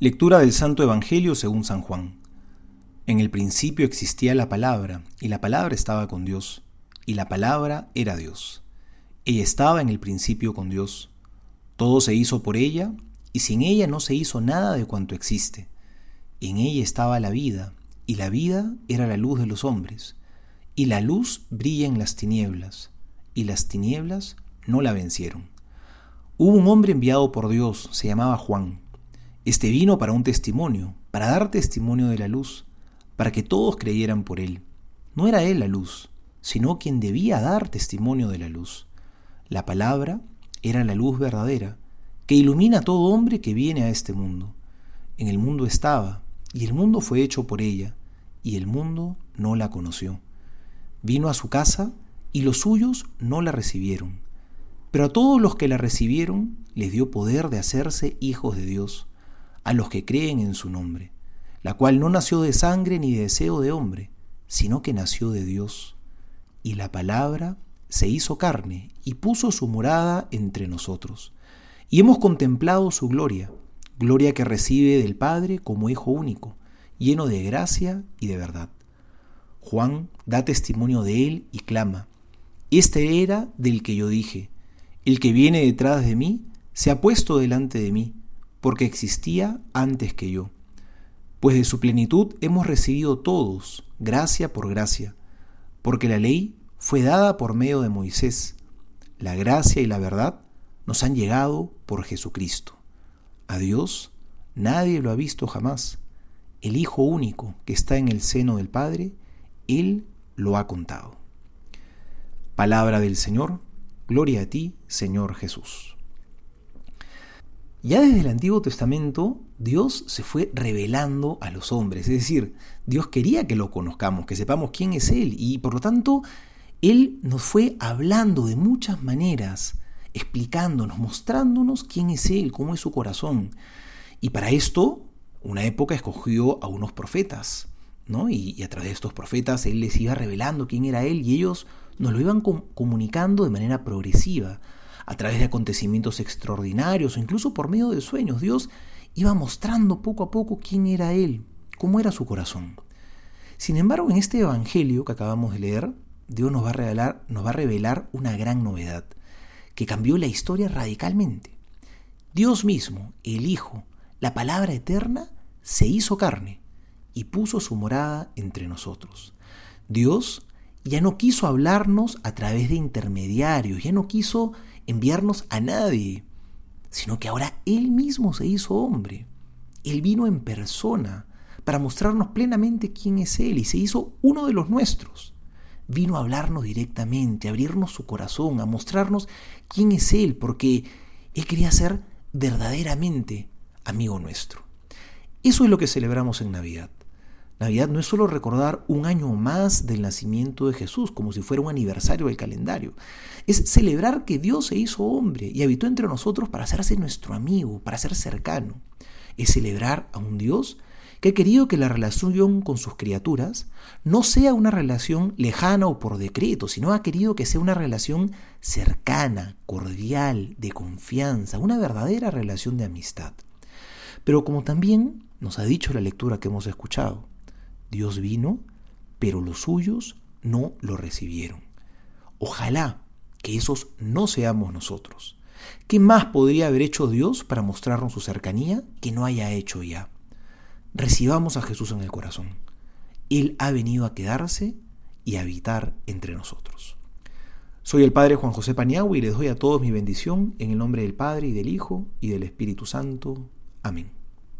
Lectura del Santo Evangelio según San Juan. En el principio existía la palabra, y la palabra estaba con Dios, y la palabra era Dios. Ella estaba en el principio con Dios. Todo se hizo por ella, y sin ella no se hizo nada de cuanto existe. En ella estaba la vida, y la vida era la luz de los hombres. Y la luz brilla en las tinieblas, y las tinieblas no la vencieron. Hubo un hombre enviado por Dios, se llamaba Juan este vino para un testimonio, para dar testimonio de la luz, para que todos creyeran por él. No era él la luz, sino quien debía dar testimonio de la luz. La palabra era la luz verdadera, que ilumina a todo hombre que viene a este mundo. En el mundo estaba, y el mundo fue hecho por ella, y el mundo no la conoció. Vino a su casa, y los suyos no la recibieron. Pero a todos los que la recibieron les dio poder de hacerse hijos de Dios a los que creen en su nombre, la cual no nació de sangre ni de deseo de hombre, sino que nació de Dios. Y la palabra se hizo carne y puso su morada entre nosotros. Y hemos contemplado su gloria, gloria que recibe del Padre como Hijo único, lleno de gracia y de verdad. Juan da testimonio de él y clama, Este era del que yo dije, el que viene detrás de mí se ha puesto delante de mí porque existía antes que yo. Pues de su plenitud hemos recibido todos, gracia por gracia, porque la ley fue dada por medio de Moisés. La gracia y la verdad nos han llegado por Jesucristo. A Dios nadie lo ha visto jamás. El Hijo único que está en el seno del Padre, Él lo ha contado. Palabra del Señor, gloria a ti, Señor Jesús. Ya desde el Antiguo Testamento, Dios se fue revelando a los hombres, es decir, Dios quería que lo conozcamos, que sepamos quién es Él, y por lo tanto, Él nos fue hablando de muchas maneras, explicándonos, mostrándonos quién es Él, cómo es su corazón. Y para esto, una época escogió a unos profetas, ¿no? Y, a través de estos profetas Él les iba revelando quién era Él, y ellos nos lo iban comunicando de manera progresiva a través de acontecimientos extraordinarios o incluso por medio de sueños. Dios iba mostrando poco a poco quién era Él, cómo era su corazón. Sin embargo, en este Evangelio que acabamos de leer, Dios nos va a revelar, nos va a revelar una gran novedad, que cambió la historia radicalmente. Dios mismo, el Hijo, la palabra eterna, se hizo carne y puso su morada entre nosotros. Dios ya no quiso hablarnos a través de intermediarios, ya no quiso enviarnos a nadie, sino que ahora Él mismo se hizo hombre. Él vino en persona para mostrarnos plenamente quién es Él y se hizo uno de los nuestros. Vino a hablarnos directamente, a abrirnos su corazón, a mostrarnos quién es Él, porque Él quería ser verdaderamente amigo nuestro. Eso es lo que celebramos en Navidad. Navidad no es solo recordar un año más del nacimiento de Jesús, como si fuera un aniversario del calendario. Es celebrar que Dios se hizo hombre y habitó entre nosotros para hacerse nuestro amigo, para ser cercano. Es celebrar a un Dios que ha querido que la relación con sus criaturas no sea una relación lejana o por decreto, sino ha querido que sea una relación cercana, cordial, de confianza, una verdadera relación de amistad. Pero como también nos ha dicho la lectura que hemos escuchado, Dios vino, pero los suyos no lo recibieron. Ojalá que esos no seamos nosotros. ¿Qué más podría haber hecho Dios para mostrarnos su cercanía que no haya hecho ya? Recibamos a Jesús en el corazón. Él ha venido a quedarse y a habitar entre nosotros. Soy el Padre Juan José Paniagua y les doy a todos mi bendición en el nombre del Padre y del Hijo y del Espíritu Santo. Amén.